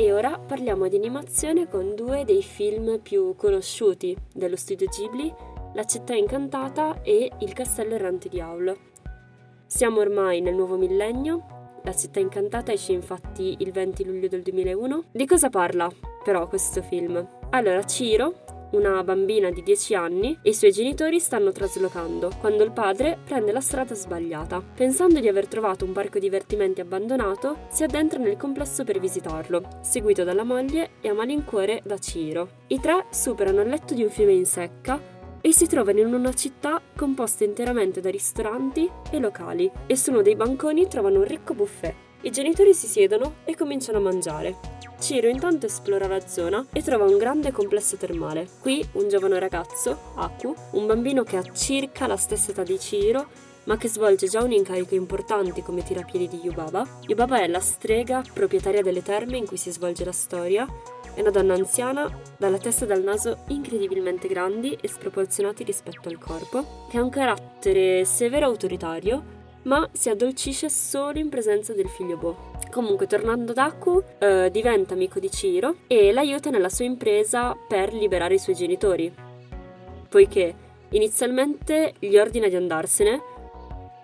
E ora parliamo di animazione con due dei film più conosciuti dello studio Ghibli, La città incantata e Il castello errante di Aul. Siamo ormai nel nuovo millennio, La città incantata esce infatti il 20 luglio del 2001. Di cosa parla però questo film? Allora, Ciro, una bambina di 10 anni, e i suoi genitori stanno traslocando, quando il padre prende la strada sbagliata. Pensando di aver trovato un parco divertimenti abbandonato, si addentra nel complesso per visitarlo, seguito dalla moglie e a malincuore da Ciro. I tre superano il letto di un fiume in secca e si trovano in una città composta interamente da ristoranti e locali e su uno dei banconi trovano un ricco buffet. I genitori si siedono e cominciano a mangiare. Ciro intanto esplora la zona e trova un grande complesso termale. Qui un giovane ragazzo, Aku, un bambino che ha circa la stessa età di Ciro, ma che svolge già un incarico importante come tirapiedi di Yubaba. Yubaba è la strega proprietaria delle terme in cui si svolge la storia. È una donna anziana, dalla testa e dal naso incredibilmente grandi e sproporzionati rispetto al corpo, che ha un carattere severo autoritario, ma si addolcisce solo in presenza del figlio Bo. Comunque, tornando ad Aku, eh, diventa amico di Ciro e l'aiuta nella sua impresa per liberare i suoi genitori. Poiché inizialmente gli ordina di andarsene,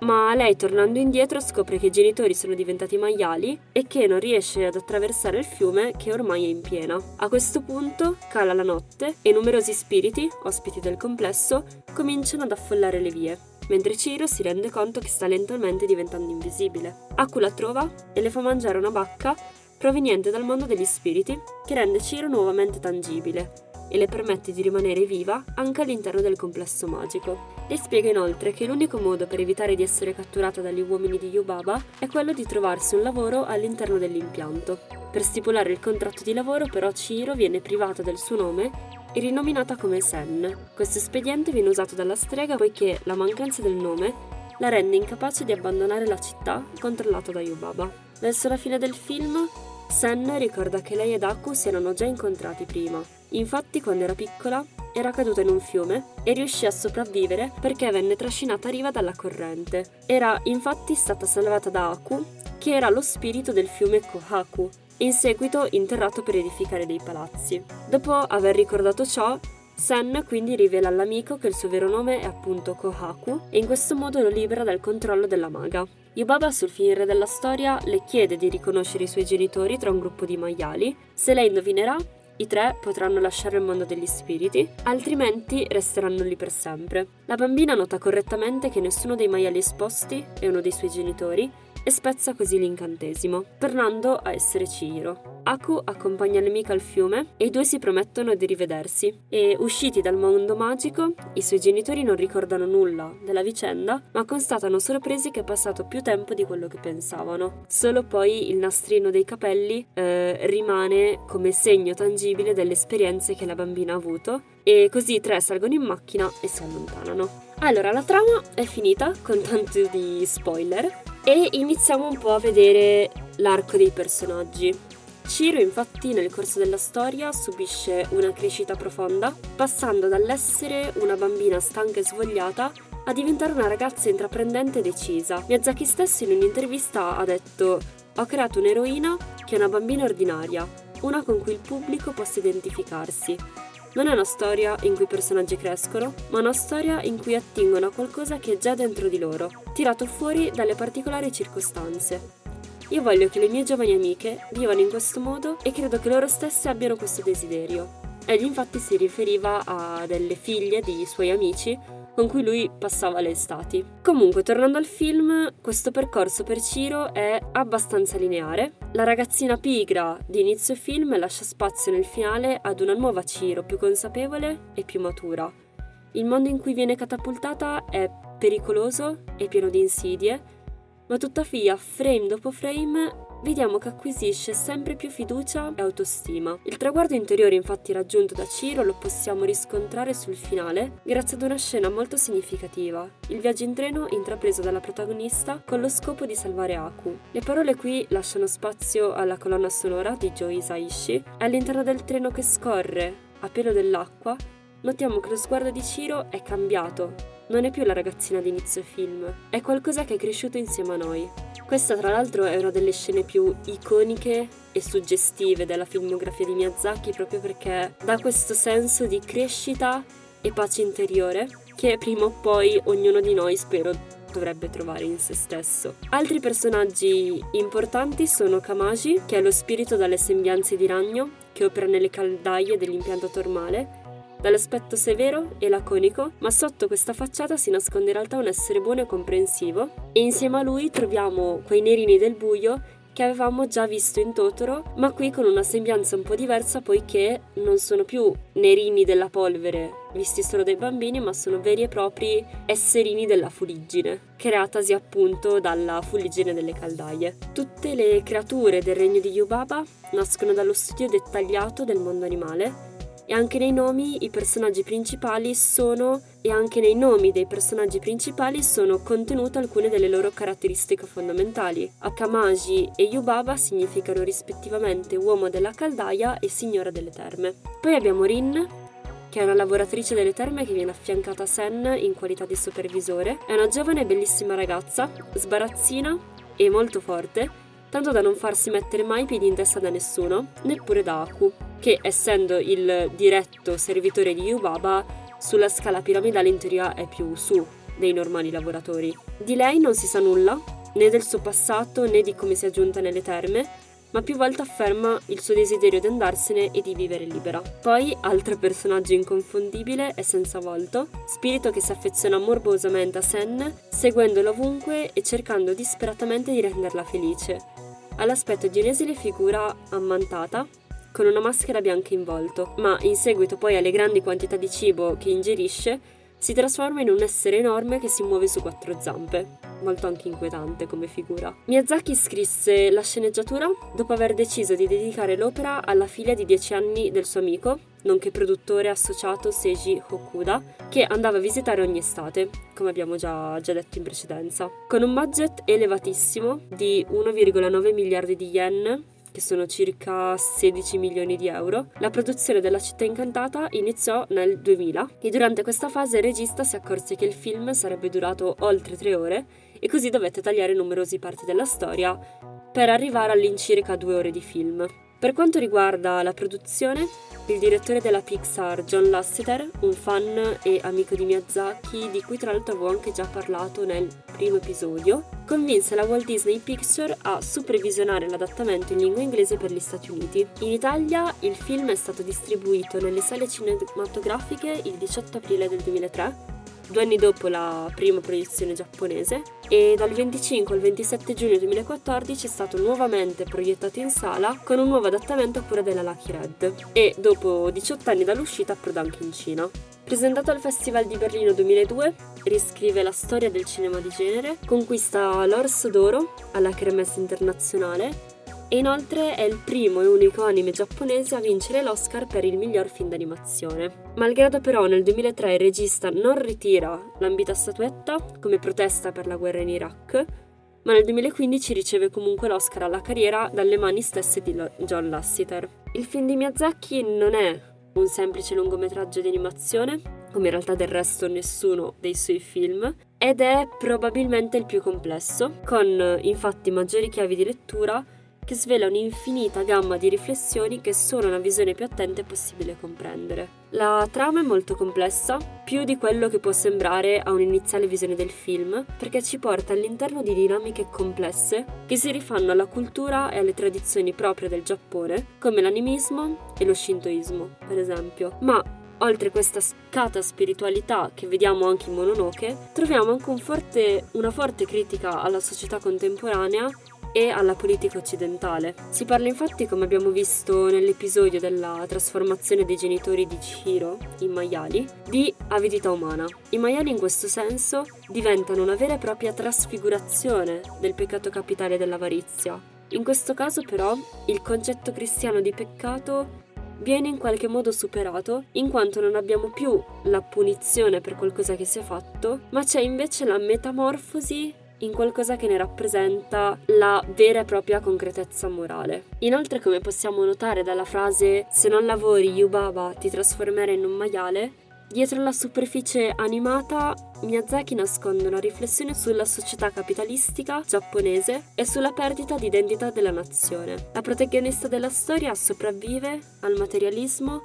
ma lei tornando indietro scopre che i genitori sono diventati maiali e che non riesce ad attraversare il fiume che ormai è in piena. A questo punto cala la notte e numerosi spiriti, ospiti del complesso, cominciano ad affollare le vie mentre Ciro si rende conto che sta lentamente diventando invisibile. Aku la trova e le fa mangiare una bacca proveniente dal mondo degli spiriti che rende Ciro nuovamente tangibile e le permette di rimanere viva anche all'interno del complesso magico. Le spiega inoltre che l'unico modo per evitare di essere catturata dagli uomini di Yubaba è quello di trovarsi un lavoro all'interno dell'impianto. Per stipulare il contratto di lavoro però Ciro viene privata del suo nome e rinominata come Sen. Questo espediente viene usato dalla strega poiché la mancanza del nome la rende incapace di abbandonare la città controllata da Yubaba. Verso la fine del film, Sen ricorda che lei ed Aku si erano già incontrati prima. Infatti, quando era piccola, era caduta in un fiume e riuscì a sopravvivere perché venne trascinata a riva dalla corrente. Era infatti stata salvata da Aku, che era lo spirito del fiume Kohaku, in seguito interrato per edificare dei palazzi. Dopo aver ricordato ciò, Sen quindi rivela all'amico che il suo vero nome è appunto Kohaku e in questo modo lo libera dal controllo della maga. Yubaba sul finire della storia le chiede di riconoscere i suoi genitori tra un gruppo di maiali. Se lei indovinerà, i tre potranno lasciare il mondo degli spiriti, altrimenti resteranno lì per sempre. La bambina nota correttamente che nessuno dei maiali esposti è uno dei suoi genitori e spezza così l'incantesimo, tornando a essere Chihiro. Aku accompagna l'amica al fiume e i due si promettono di rivedersi. E usciti dal mondo magico, i suoi genitori non ricordano nulla della vicenda, ma constatano sorpresi che è passato più tempo di quello che pensavano. Solo poi il nastrino dei capelli eh, rimane come segno tangibile delle esperienze che la bambina ha avuto e così i tre salgono in macchina e si allontanano. Allora, la trama è finita con tanto di spoiler, e iniziamo un po' a vedere l'arco dei personaggi. Ciro infatti nel corso della storia subisce una crescita profonda, passando dall'essere una bambina stanca e svogliata a diventare una ragazza intraprendente e decisa. Miyazaki stesso in un'intervista ha detto ho creato un'eroina che è una bambina ordinaria, una con cui il pubblico possa identificarsi, non è una storia in cui i personaggi crescono, ma una storia in cui attingono a qualcosa che è già dentro di loro, tirato fuori dalle particolari circostanze. Io voglio che le mie giovani amiche vivano in questo modo e credo che loro stesse abbiano questo desiderio. Egli infatti si riferiva a delle figlie di suoi amici con cui lui passava le estati. Comunque, tornando al film, questo percorso per Ciro è abbastanza lineare. La ragazzina pigra di inizio film lascia spazio nel finale ad una nuova Ciro più consapevole e più matura. Il mondo in cui viene catapultata è pericoloso e pieno di insidie, ma tuttavia, frame dopo frame, vediamo che acquisisce sempre più fiducia e autostima. Il traguardo interiore infatti raggiunto da Ciro lo possiamo riscontrare sul finale grazie ad una scena molto significativa, il viaggio in treno intrapreso dalla protagonista con lo scopo di salvare Aku. Le parole qui lasciano spazio alla colonna sonora di Joe Isaishi all'interno del treno che scorre a pelo dell'acqua notiamo che lo sguardo di Ciro è cambiato non è più la ragazzina di inizio film, è qualcosa che è cresciuto insieme a noi. Questa tra l'altro è una delle scene più iconiche e suggestive della filmografia di Miyazaki proprio perché dà questo senso di crescita e pace interiore che prima o poi ognuno di noi spero dovrebbe trovare in se stesso. Altri personaggi importanti sono Kamaji, che è lo spirito dalle sembianze di ragno, che opera nelle caldaie dell'impianto termale, dall'aspetto severo e laconico, ma sotto questa facciata si nasconde in realtà un essere buono e comprensivo, e insieme a lui troviamo quei nerini del buio che avevamo già visto in Totoro, ma qui con una sembianza un po' diversa poiché non sono più nerini della polvere visti solo dai bambini, ma sono veri e propri esserini della fuliggine, creatasi appunto dalla fuliggine delle caldaie. Tutte le creature del regno di Yubaba nascono dallo studio dettagliato del mondo animale e anche nei nomi i personaggi principali sono e anche nei nomi dei personaggi principali sono contenute alcune delle loro caratteristiche fondamentali. Akamaji e Yubaba significano rispettivamente uomo della caldaia e signora delle terme. Poi abbiamo Rin, che è una lavoratrice delle terme che viene affiancata a Sen in qualità di supervisore. È una giovane e bellissima ragazza, sbarazzina e molto forte, tanto da non farsi mettere mai piedi in testa da nessuno, neppure da Aku che essendo il diretto servitore di Yubaba, sulla scala piramidale in teoria è più su dei normali lavoratori. Di lei non si sa nulla, né del suo passato né di come sia giunta nelle terme, ma più volte afferma il suo desiderio di andarsene e di vivere libera. Poi, altro personaggio inconfondibile è Senza Volto, spirito che si affeziona morbosamente a Sen, seguendolo ovunque e cercando disperatamente di renderla felice. All'aspetto di un'esile figura ammantata, con una maschera bianca in volto, ma in seguito poi alle grandi quantità di cibo che ingerisce, si trasforma in un essere enorme che si muove su quattro zampe. Molto anche inquietante come figura. Miyazaki scrisse la sceneggiatura dopo aver deciso di dedicare l'opera alla figlia di 10 anni del suo amico, nonché produttore associato Seiji Hokuda, che andava a visitare ogni estate, come abbiamo già, già detto in precedenza. Con un budget elevatissimo di 1,9 miliardi di yen, che sono circa 16 milioni di euro, la produzione della città incantata iniziò nel 2000 e durante questa fase il regista si accorse che il film sarebbe durato oltre tre ore e così dovette tagliare numerose parti della storia per arrivare all'incirca due ore di film. Per quanto riguarda la produzione, il direttore della Pixar, John Lasseter, un fan e amico di Miyazaki, di cui tra l'altro avevo anche già parlato nel primo episodio, convinse la Walt Disney Picture a supervisionare l'adattamento in lingua inglese per gli Stati Uniti. In Italia il film è stato distribuito nelle sale cinematografiche il 18 aprile del 2003 due anni dopo la prima proiezione giapponese e dal 25 al 27 giugno 2014 è stato nuovamente proiettato in sala con un nuovo adattamento a cura della Lucky Red e dopo 18 anni dall'uscita approda anche in Cina. Presentato al Festival di Berlino 2002, riscrive la storia del cinema di genere, conquista l'Orso d'Oro alla Kermesse internazionale e inoltre è il primo e unico anime giapponese a vincere l'Oscar per il miglior film d'animazione. Malgrado però nel 2003 il regista non ritira l'ambita statuetta come protesta per la guerra in Iraq, ma nel 2015 riceve comunque l'Oscar alla carriera dalle mani stesse di John Lasseter. Il film di Miyazaki non è un semplice lungometraggio di animazione, come in realtà del resto nessuno dei suoi film, ed è probabilmente il più complesso, con infatti maggiori chiavi di lettura che svela un'infinita gamma di riflessioni che solo una visione più attenta è possibile comprendere. La trama è molto complessa, più di quello che può sembrare a un'iniziale visione del film, perché ci porta all'interno di dinamiche complesse che si rifanno alla cultura e alle tradizioni proprie del Giappone, come l'animismo e lo shintoismo, per esempio. Ma oltre questa scata spiritualità che vediamo anche in Mononoke, troviamo anche un forte, una forte critica alla società contemporanea e alla politica occidentale. Si parla infatti, come abbiamo visto nell'episodio della trasformazione dei genitori di Chihiro in maiali, di avidità umana. I maiali in questo senso diventano una vera e propria trasfigurazione del peccato capitale dell'avarizia. In questo caso però il concetto cristiano di peccato viene in qualche modo superato in quanto non abbiamo più la punizione per qualcosa che si è fatto, ma c'è invece la metamorfosi in qualcosa che ne rappresenta la vera e propria concretezza morale. Inoltre, come possiamo notare dalla frase se non lavori Yubaba ti trasformerai in un maiale, Dietro la superficie animata, Miyazaki nasconde una riflessione sulla società capitalistica giapponese e sulla perdita di identità della nazione. La protagonista della storia sopravvive al materialismo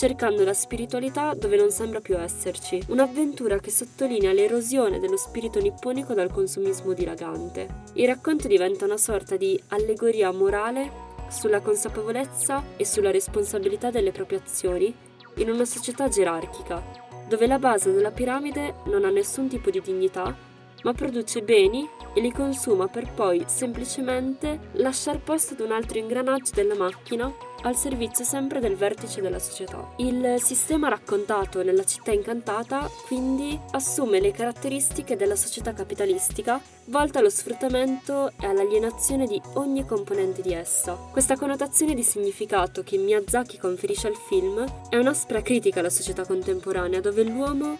cercando la spiritualità dove non sembra più esserci. Un'avventura che sottolinea l'erosione dello spirito nipponico dal consumismo dilagante. Il racconto diventa una sorta di allegoria morale sulla consapevolezza e sulla responsabilità delle proprie azioni in una società gerarchica, dove la base della piramide non ha nessun tipo di dignità, ma produce beni e li consuma per poi semplicemente lasciar posto ad un altro ingranaggio della macchina al servizio sempre del vertice della società. Il sistema raccontato nella città incantata quindi assume le caratteristiche della società capitalistica volta allo sfruttamento e all'alienazione di ogni componente di essa. Questa connotazione di significato che Miyazaki conferisce al film è un'aspra critica alla società contemporanea dove l'uomo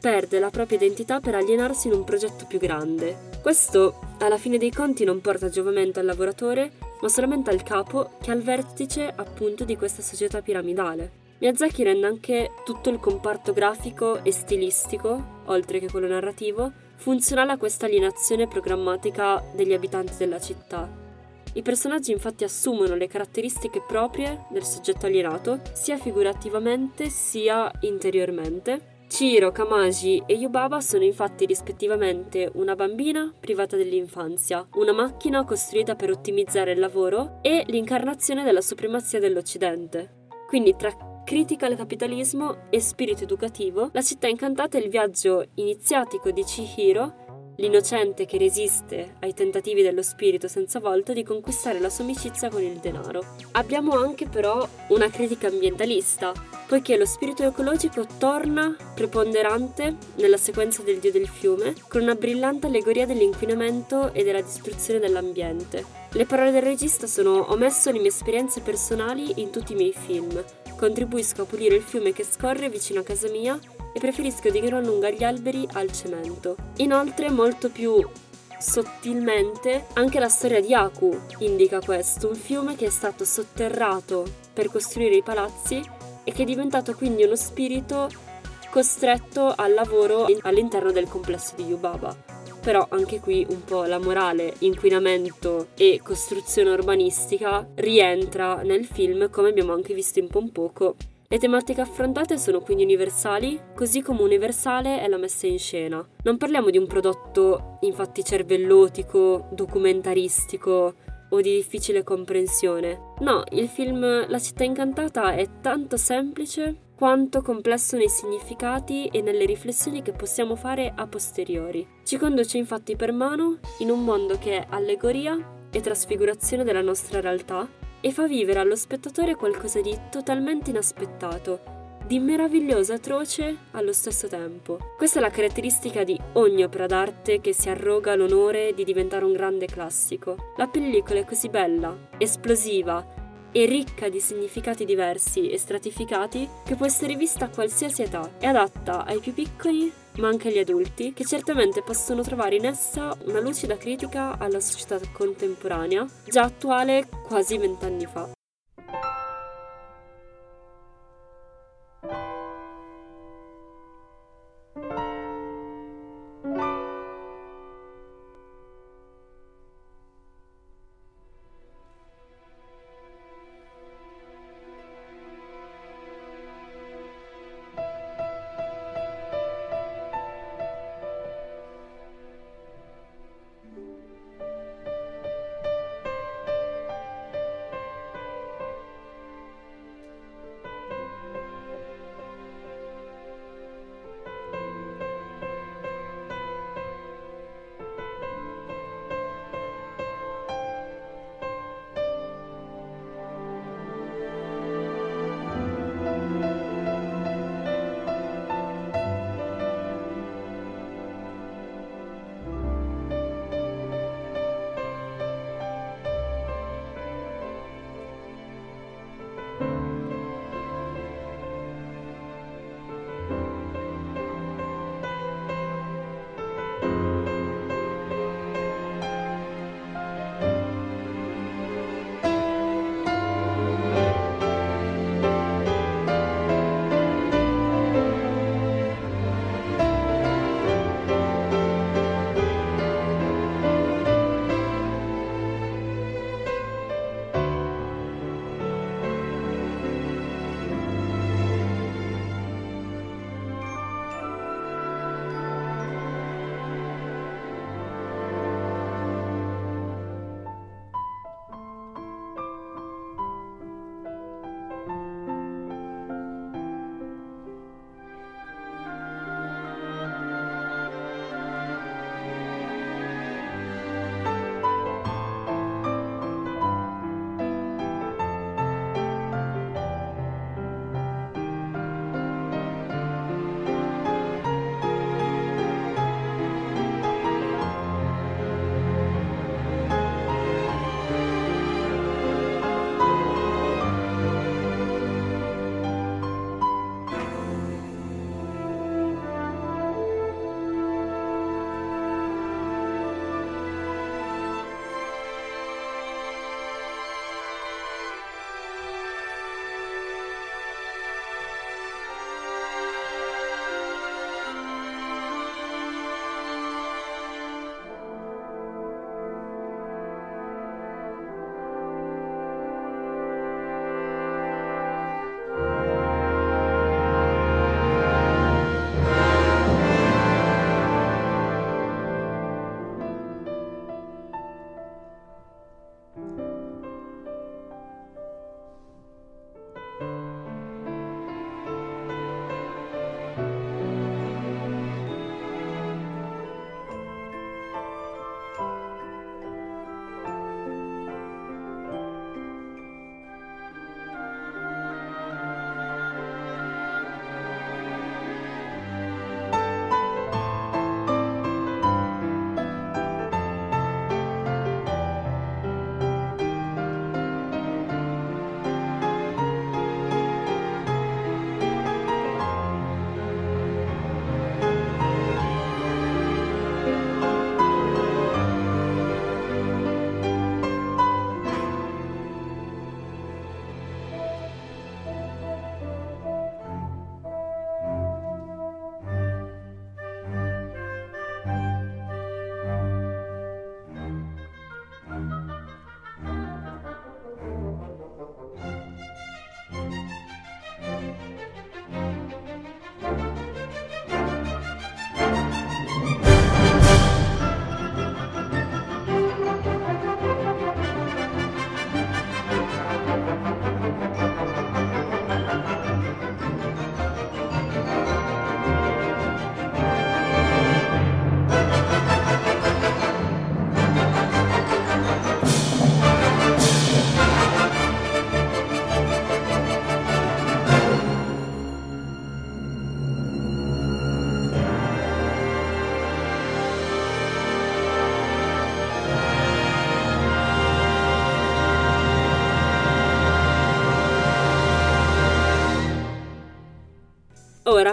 perde la propria identità per alienarsi in un progetto più grande. Questo, alla fine dei conti, non porta giovamento al lavoratore, ma solamente al capo che è al vertice appunto di questa società piramidale. Miyazaki rende anche tutto il comparto grafico e stilistico, oltre che quello narrativo, funzionale a questa alienazione programmatica degli abitanti della città. I personaggi infatti assumono le caratteristiche proprie del soggetto alienato, sia figurativamente sia interiormente, Chiro, Kamaji e Yubaba sono infatti rispettivamente una bambina privata dell'infanzia, una macchina costruita per ottimizzare il lavoro e l'incarnazione della supremazia dell'Occidente. Quindi tra critica al capitalismo e spirito educativo, La città incantata è il viaggio iniziatico di Chihiro l'innocente che resiste ai tentativi dello spirito senza volto di conquistare la sua amicizia con il denaro. Abbiamo anche però una critica ambientalista, poiché lo spirito ecologico torna preponderante nella sequenza del dio del fiume, con una brillante allegoria dell'inquinamento e della distruzione dell'ambiente. Le parole del regista sono ho messo le mie esperienze personali in tutti i miei film, contribuisco a pulire il fiume che scorre vicino a casa mia e preferisco di gran lunga gli alberi al cemento. Inoltre, molto più sottilmente, anche la storia di Aku indica questo, un fiume che è stato sotterrato per costruire i palazzi e che è diventato quindi uno spirito costretto al lavoro all'interno del complesso di Yubaba. Però anche qui un po' la morale, inquinamento e costruzione urbanistica rientra nel film come abbiamo anche visto in po' un poco le tematiche affrontate sono quindi universali, così come universale è la messa in scena. Non parliamo di un prodotto infatti cervellotico, documentaristico o di difficile comprensione. No, il film La città incantata è tanto semplice quanto complesso nei significati e nelle riflessioni che possiamo fare a posteriori. Ci conduce infatti per mano in un mondo che è allegoria e trasfigurazione della nostra realtà e fa vivere allo spettatore qualcosa di totalmente inaspettato, di meraviglioso e atroce allo stesso tempo. Questa è la caratteristica di ogni opera d'arte che si arroga l'onore di diventare un grande classico. La pellicola è così bella, esplosiva e ricca di significati diversi e stratificati che può essere vista a qualsiasi età. È adatta ai più piccoli ma anche agli adulti, che certamente possono trovare in essa una lucida critica alla società contemporanea, già attuale quasi vent'anni fa.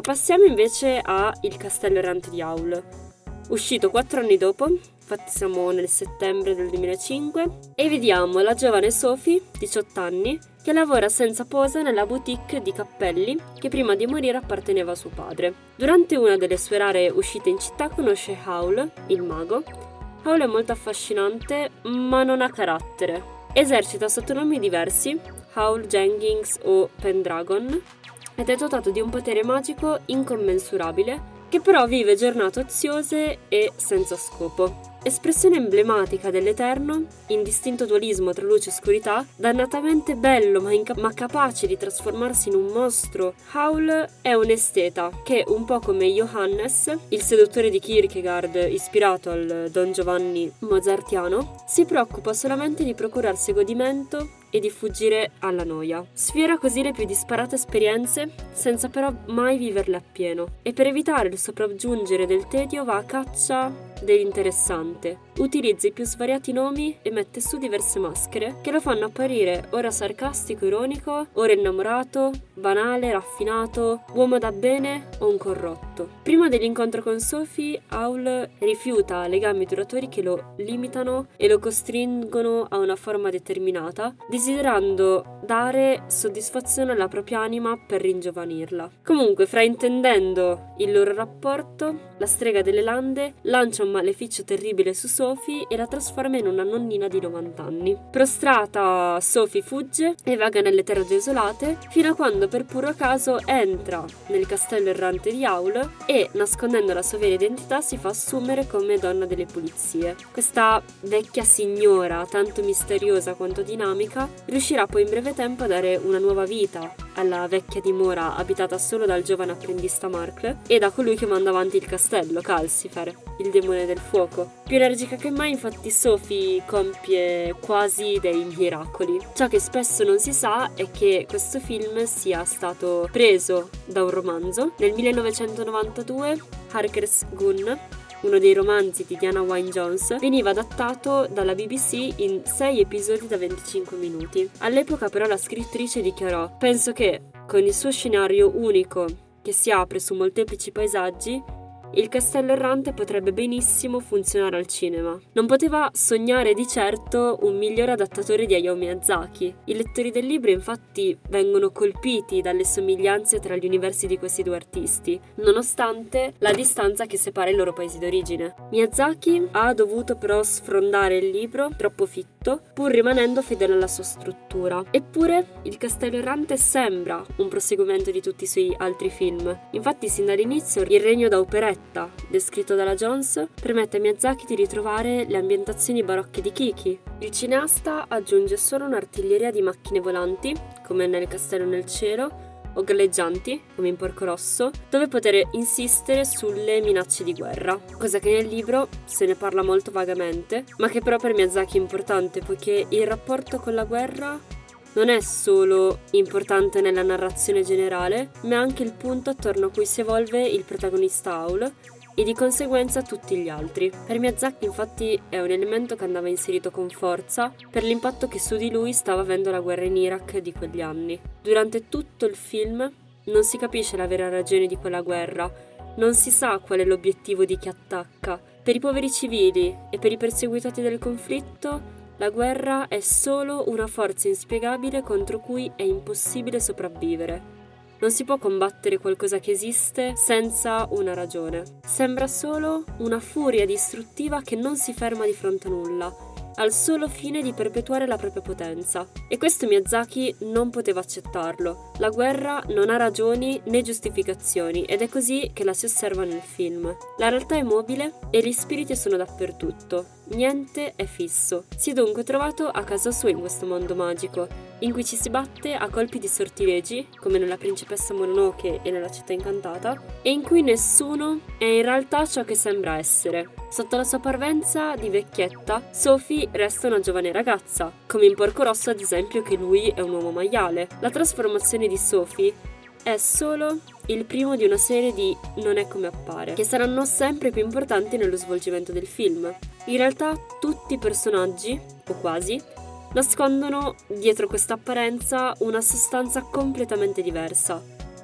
Passiamo invece a Il castello errante di Aul, uscito quattro anni dopo, infatti siamo nel settembre del 2005, e vediamo la giovane Sophie, 18 anni, che lavora senza posa nella boutique di cappelli che prima di morire apparteneva a suo padre. Durante una delle sue rare uscite in città conosce Howl, il mago. Howl è molto affascinante, ma non ha carattere. Esercita sottonomi diversi, Howl Jenkins o Pendragon, ed è dotato di un potere magico incommensurabile che però vive giornate oziose e senza scopo. Espressione emblematica dell'Eterno, indistinto dualismo tra luce e oscurità, dannatamente bello ma, inca- ma, capace di trasformarsi in un mostro, Howl è un esteta che, un po' come Johannes, il seduttore di Kierkegaard ispirato al Don Giovanni mozartiano, si preoccupa solamente di procurarsi godimento e di fuggire alla noia. Sfiora così le più disparate esperienze senza però mai viverle appieno e per evitare il sopraggiungere del tedio va a caccia dell'interessante. Utilizza i più svariati nomi e mette su diverse maschere che lo fanno apparire ora sarcastico, ironico, ora innamorato, banale, raffinato, uomo da bene o un corrotto. Prima dell'incontro con Sophie, Aul rifiuta legami duratori che lo limitano e lo costringono a una forma determinata, desiderando dare soddisfazione alla propria anima per ringiovanirla. Comunque, fraintendendo il loro rapporto, la strega delle lande lancia un maleficio terribile su Sophie e la trasforma in una nonnina di 90 anni. Prostrata, Sophie fugge e vaga nelle terre desolate fino a quando per puro caso entra nel castello errante di Aul e, nascondendo la sua vera identità, si fa assumere come donna delle pulizie. Questa vecchia signora, tanto misteriosa quanto dinamica, riuscirà poi in breve tempo a dare una nuova vita alla vecchia dimora abitata solo dal giovane apprendista Markle e da colui che manda avanti il castello, Calcifer, il demone del fuoco. Più energica che mai, infatti, Sophie compie quasi dei miracoli. Ciò che spesso non si sa è che questo film sia stato preso da un romanzo. Nel 1992 Harker's Gun uno dei romanzi di Diana Wynne Jones, veniva adattato dalla BBC in 6 episodi da 25 minuti. All'epoca però la scrittrice dichiarò Penso che, con il suo scenario unico, che si apre su molteplici paesaggi, il castello errante potrebbe benissimo funzionare al cinema. Non poteva sognare di certo un migliore adattatore di Hayao Miyazaki. I lettori del libro infatti vengono colpiti dalle somiglianze tra gli universi di questi due artisti, nonostante la distanza che separa i loro paesi d'origine. Miyazaki ha dovuto però sfrondare il libro troppo fitto, pur rimanendo fedele alla sua struttura. Eppure il castello errante sembra un proseguimento di tutti i suoi altri film. Infatti sin dall'inizio il regno da operetta descritto dalla Jones, permette a Miyazaki di ritrovare le ambientazioni barocche di Kiki. Il cineasta aggiunge solo un'artiglieria di macchine volanti, come nel Castello nel Cielo, o galleggianti, come in Porco Rosso, dove poter insistere sulle minacce di guerra, cosa che nel libro se ne parla molto vagamente, ma che però per Miyazaki è importante poiché il rapporto con la guerra non è solo importante nella narrazione generale, ma anche il punto attorno a cui si evolve il protagonista Aul e di conseguenza tutti gli altri. Per Miyazaki infatti è un elemento che andava inserito con forza per l'impatto che su di lui stava avendo la guerra in Iraq di quegli anni. Durante tutto il film non si capisce la vera ragione di quella guerra, non si sa qual è l'obiettivo di chi attacca. Per i poveri civili e per i perseguitati del conflitto la guerra è solo una forza inspiegabile contro cui è impossibile sopravvivere. Non si può combattere qualcosa che esiste senza una ragione. Sembra solo una furia distruttiva che non si ferma di fronte a nulla, al solo fine di perpetuare la propria potenza. E questo Miyazaki non poteva accettarlo. La guerra non ha ragioni né giustificazioni ed è così che la si osserva nel film. La realtà è mobile e gli spiriti sono dappertutto. Niente è fisso. Si è dunque trovato a casa sua in questo mondo magico, in cui ci si batte a colpi di sortilegi, come nella principessa Mononoke e nella città incantata, e in cui nessuno è in realtà ciò che sembra essere. Sotto la sua parvenza di vecchietta, Sophie resta una giovane ragazza, come in Porco Rosso ad esempio che lui è un uomo maiale. La trasformazione di Sophie è solo il primo di una serie di Non è come appare, che saranno sempre più importanti nello svolgimento del film. In realtà tutti i personaggi, o quasi, nascondono dietro questa apparenza una sostanza completamente diversa.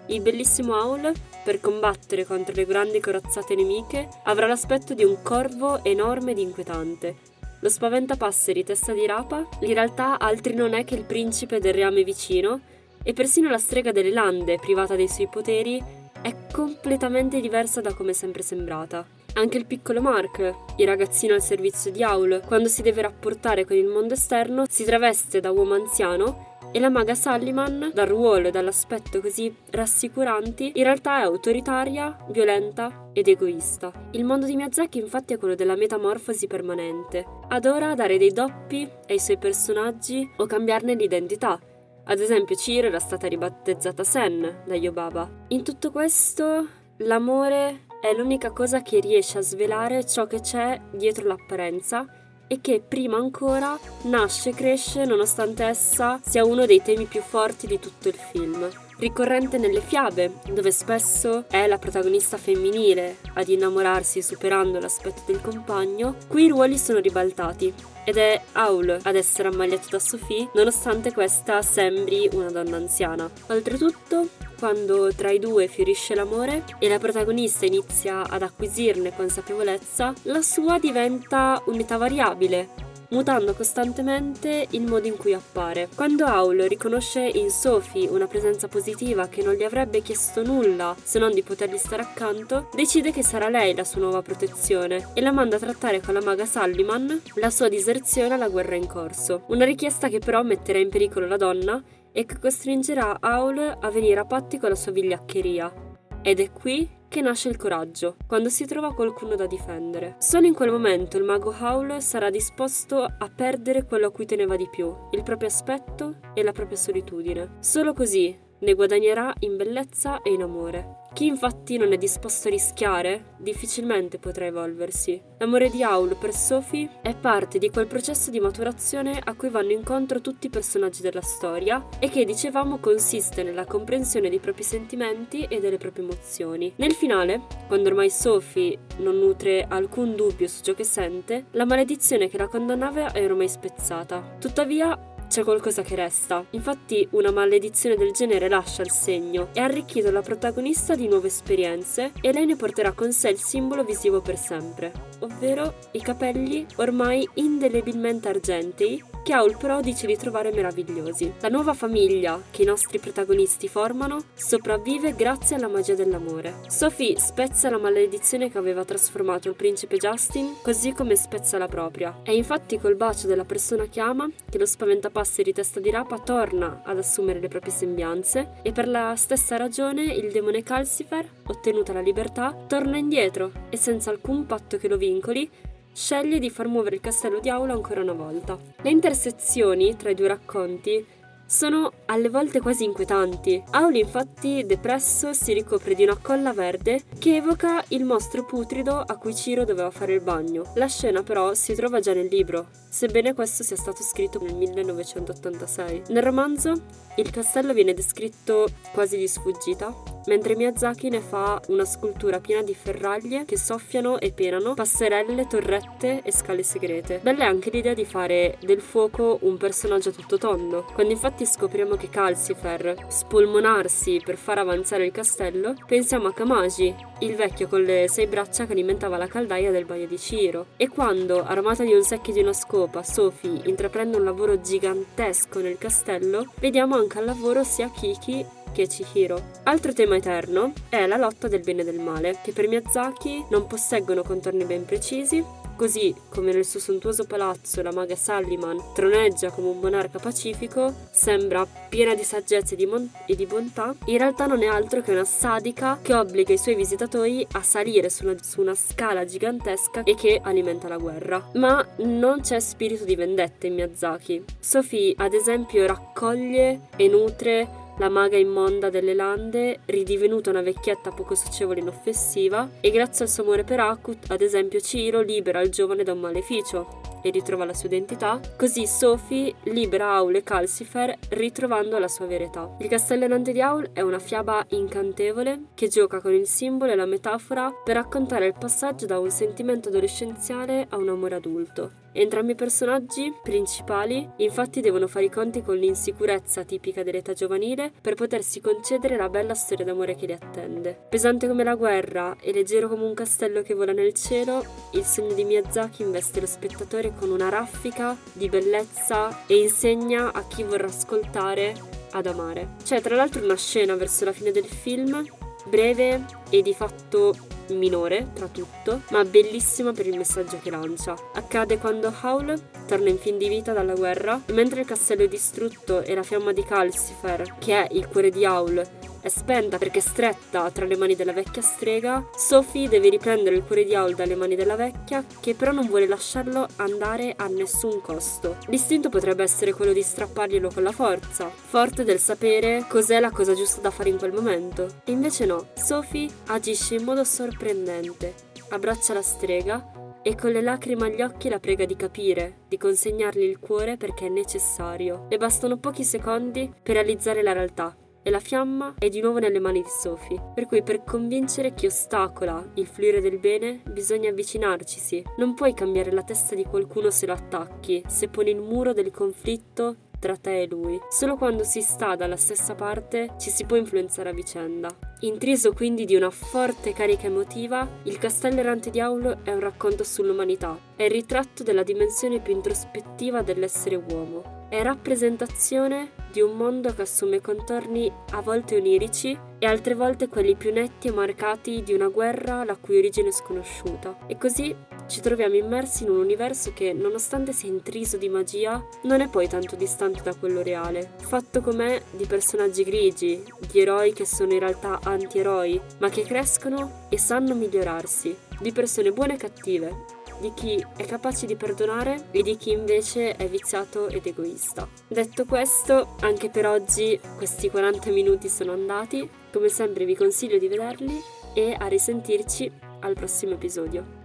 Il bellissimo Aul, per combattere contro le grandi corazzate nemiche, avrà l'aspetto di un corvo enorme ed inquietante. Lo spaventapasseri testa di rapa, in realtà altri non è che il principe del reame vicino, e persino la strega delle lande, privata dei suoi poteri, è completamente diversa da come è sempre sembrata. Anche il piccolo Mark, il ragazzino al servizio di Aul, quando si deve rapportare con il mondo esterno, si traveste da uomo anziano e la maga Sullivan, dal ruolo e dall'aspetto così rassicuranti, in realtà è autoritaria, violenta ed egoista. Il mondo di Miyazaki infatti è quello della metamorfosi permanente. Adora dare dei doppi ai suoi personaggi o cambiarne l'identità. Ad esempio Ciro era stata ribattezzata Sen da Yobaba. In tutto questo l'amore è l'unica cosa che riesce a svelare ciò che c'è dietro l'apparenza e che prima ancora nasce e cresce nonostante essa sia uno dei temi più forti di tutto il film. Ricorrente nelle fiabe, dove spesso è la protagonista femminile ad innamorarsi superando l'aspetto del compagno, qui i ruoli sono ribaltati ed è Aul ad essere ammaliato da Sophie, nonostante questa sembri una donna anziana. Oltretutto, quando tra i due fiorisce l'amore e la protagonista inizia ad acquisirne consapevolezza, la sua diventa unità variabile, mutando costantemente il modo in cui appare. Quando Aul riconosce in Sophie una presenza positiva che non gli avrebbe chiesto nulla se non di potergli stare accanto, decide che sarà lei la sua nuova protezione e la manda a trattare con la maga Salliman la sua diserzione alla guerra in corso. Una richiesta che però metterà in pericolo la donna e che costringerà Aul a venire a patti con la sua vigliaccheria. Ed è qui che nasce il coraggio, quando si trova qualcuno da difendere. Solo in quel momento il mago Howl sarà disposto a perdere quello a cui teneva di più, il proprio aspetto e la propria solitudine. Solo così ne guadagnerà in bellezza e in amore. Chi infatti non è disposto a rischiare, difficilmente potrà evolversi. L'amore di Aul per Sophie è parte di quel processo di maturazione a cui vanno incontro tutti i personaggi della storia e che, dicevamo, consiste nella comprensione dei propri sentimenti e delle proprie emozioni. Nel finale, quando ormai Sophie non nutre alcun dubbio su ciò che sente, la maledizione che la condannava è ormai spezzata. Tuttavia, c'è qualcosa che resta. Infatti una maledizione del genere lascia il segno. È arricchito la protagonista di nuove esperienze e lei ne porterà con sé il simbolo visivo per sempre, ovvero i capelli ormai indelebilmente argentei che Aul però dice di trovare meravigliosi. La nuova famiglia che i nostri protagonisti formano sopravvive grazie alla magia dell'amore. Sophie spezza la maledizione che aveva trasformato il principe Justin, così come spezza la propria. È infatti col bacio della persona che ama che lo spaventapasseri testa di rapa torna ad assumere le proprie sembianze e per la stessa ragione il demone Calcifer, ottenuta la libertà, torna indietro e senza alcun patto che lo vincoli sceglie di far muovere il castello di Aula ancora una volta. Le intersezioni tra i due racconti sono alle volte quasi inquietanti. Auli infatti, depresso, si ricopre di una colla verde che evoca il mostro putrido a cui Ciro doveva fare il bagno. La scena però si trova già nel libro, sebbene questo sia stato scritto nel 1986. Nel romanzo il castello viene descritto quasi di sfuggita, mentre Miyazaki ne fa una scultura piena di ferraglie che soffiano e penano, passerelle, torrette e scale segrete. Bella è anche l'idea di fare del fuoco un personaggio tutto tondo. Quando infatti scopriamo che Calcifer spolmonarsi per far avanzare il castello, pensiamo a Kamaji, il vecchio con le sei braccia che alimentava la caldaia del bagno di Ciro. E quando, armata di un secchio di una scopa, Sophie intraprende un lavoro gigantesco nel castello, vediamo anche al lavoro sia Kiki che Chihiro. Altro tema eterno è la lotta del bene e del male, che per Miyazaki non posseggono contorni ben precisi, Così come nel suo sontuoso palazzo la maga Salliman troneggia come un monarca pacifico, sembra piena di saggezza e di, mon- e di, bontà, in realtà non è altro che una sadica che obbliga i suoi visitatori a salire su una, su una scala gigantesca e che alimenta la guerra. Ma non c'è spirito di vendetta in Miyazaki. Sophie, ad esempio, raccoglie e nutre la maga immonda delle lande, ridivenuta una vecchietta poco socievole e inoffensiva, e grazie al suo amore per Akut, ad esempio Ciro libera il giovane da un maleficio e ritrova la sua identità, così Sophie libera Aul e Calcifer ritrovando la sua verità. Il castello errante di Aul è una fiaba incantevole che gioca con il simbolo e la metafora per raccontare il passaggio da un sentimento adolescenziale a un amore adulto. Entrambi i personaggi principali infatti devono fare i conti con l'insicurezza tipica dell'età giovanile per potersi concedere la bella storia d'amore che li attende. Pesante come la guerra e leggero come un castello che vola nel cielo, il sogno di Miyazaki investe lo spettatore con una raffica di bellezza e insegna a chi vorrà ascoltare ad amare. C'è tra l'altro una scena verso la fine del film, breve e di fatto minore tra tutto, ma bellissima per il messaggio che lancia. Accade quando Howl torna in fin di vita dalla guerra e mentre il castello è distrutto e la fiamma di Calcifer, che è il cuore di Howl, è spenta perché è stretta tra le mani della vecchia strega, Sophie deve riprendere il cuore di Aul dalle mani della vecchia, che però non vuole lasciarlo andare a nessun costo. L'istinto potrebbe essere quello di strapparglielo con la forza, forte del sapere cos'è la cosa giusta da fare in quel momento. E invece no, Sophie agisce in modo sorprendente, abbraccia la strega e con le lacrime agli occhi la prega di capire, di consegnargli il cuore perché è necessario. Le bastano pochi secondi per realizzare la realtà e la fiamma è di nuovo nelle mani di Sophie. Per cui per convincere chi ostacola il fluire del bene bisogna avvicinarcisi. Non puoi cambiare la testa di qualcuno se lo attacchi, se poni il muro del conflitto tra te e lui. Solo quando si sta dalla stessa parte ci si può influenzare a vicenda. Intriso quindi di una forte carica emotiva, Il Castello Errante di Aulo è un racconto sull'umanità, è il ritratto della dimensione più introspettiva dell'essere uomo. È rappresentazione di un mondo che assume contorni a volte onirici e altre volte quelli più netti e marcati di una guerra la cui origine è sconosciuta. E così ci troviamo immersi in un universo che, nonostante sia intriso di magia, non è poi tanto distante da quello reale, fatto com'è di personaggi grigi, di eroi che sono in realtà antieroi, ma che crescono e sanno migliorarsi, di persone buone e cattive, di chi è capace di perdonare e di chi invece è viziato ed egoista. Detto questo, anche per oggi questi 40 minuti sono andati, come sempre vi consiglio di vederli e a risentirci al prossimo episodio.